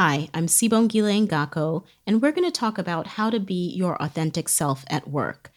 Hi, I'm Sibon Sibongile Ngako, and we're going to talk about how to be your authentic self at work.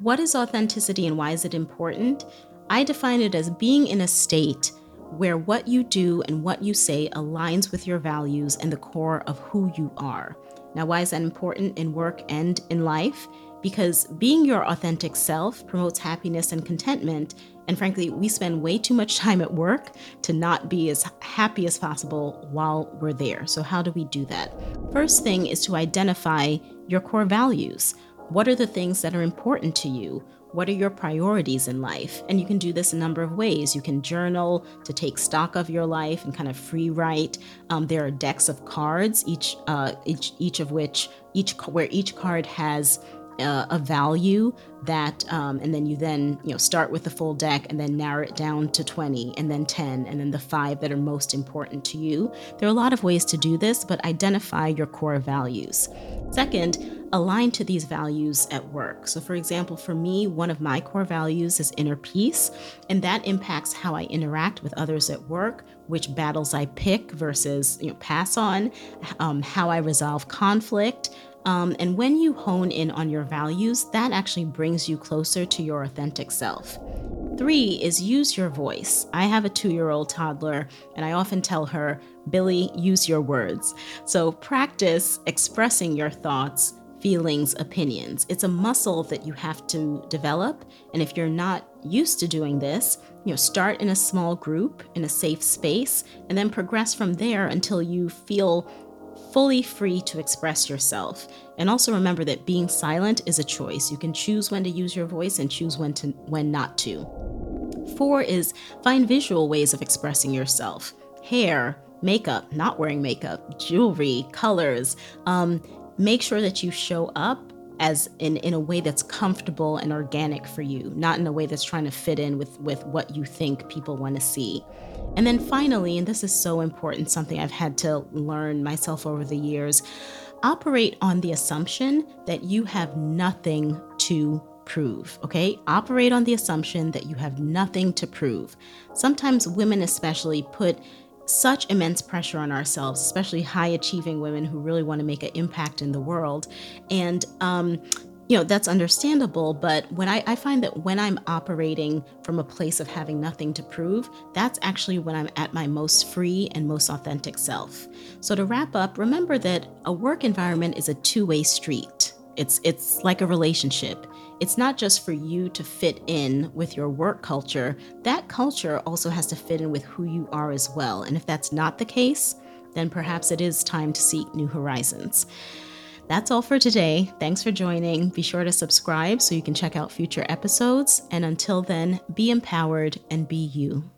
What is authenticity and why is it important? I define it as being in a state where what you do and what you say aligns with your values and the core of who you are. Now, why is that important in work and in life? Because being your authentic self promotes happiness and contentment. And frankly, we spend way too much time at work to not be as happy as possible while we're there. So, how do we do that? First thing is to identify your core values. What are the things that are important to you? What are your priorities in life? And you can do this a number of ways. You can journal to take stock of your life and kind of free write. Um, there are decks of cards, each uh, each each of which each where each card has uh, a value that um, and then you then you know start with the full deck and then narrow it down to 20 and then 10 and then the five that are most important to you there are a lot of ways to do this but identify your core values second align to these values at work. So, for example, for me, one of my core values is inner peace, and that impacts how I interact with others at work, which battles I pick versus you know, pass on, um, how I resolve conflict. Um, and when you hone in on your values, that actually brings you closer to your authentic self. Three is use your voice. I have a two year old toddler, and I often tell her, Billy, use your words. So practice expressing your thoughts feelings, opinions. It's a muscle that you have to develop. And if you're not used to doing this, you know, start in a small group in a safe space and then progress from there until you feel fully free to express yourself. And also remember that being silent is a choice. You can choose when to use your voice and choose when to when not to. 4 is find visual ways of expressing yourself. Hair, makeup, not wearing makeup, jewelry, colors, um, make sure that you show up as in, in a way that's comfortable and organic for you, not in a way that's trying to fit in with, with what you think people want to see. And then finally, and this is so important, something I've had to learn myself over the years, operate on the assumption that you have nothing to prove, okay? Operate on the assumption that you have nothing to prove. Sometimes women, especially, put such immense pressure on ourselves, especially high achieving women who really want to make an impact in the world. And, um, you know, that's understandable. But when I, I find that when I'm operating from a place of having nothing to prove, that's actually when I'm at my most free and most authentic self. So to wrap up, remember that a work environment is a two way street. It's, it's like a relationship it's not just for you to fit in with your work culture, that culture also has to fit in with who you are as well. And if that's not the case, then perhaps it is time to seek new horizons. That's all for today. Thanks for joining. Be sure to subscribe so you can check out future episodes. And until then, be empowered and be you.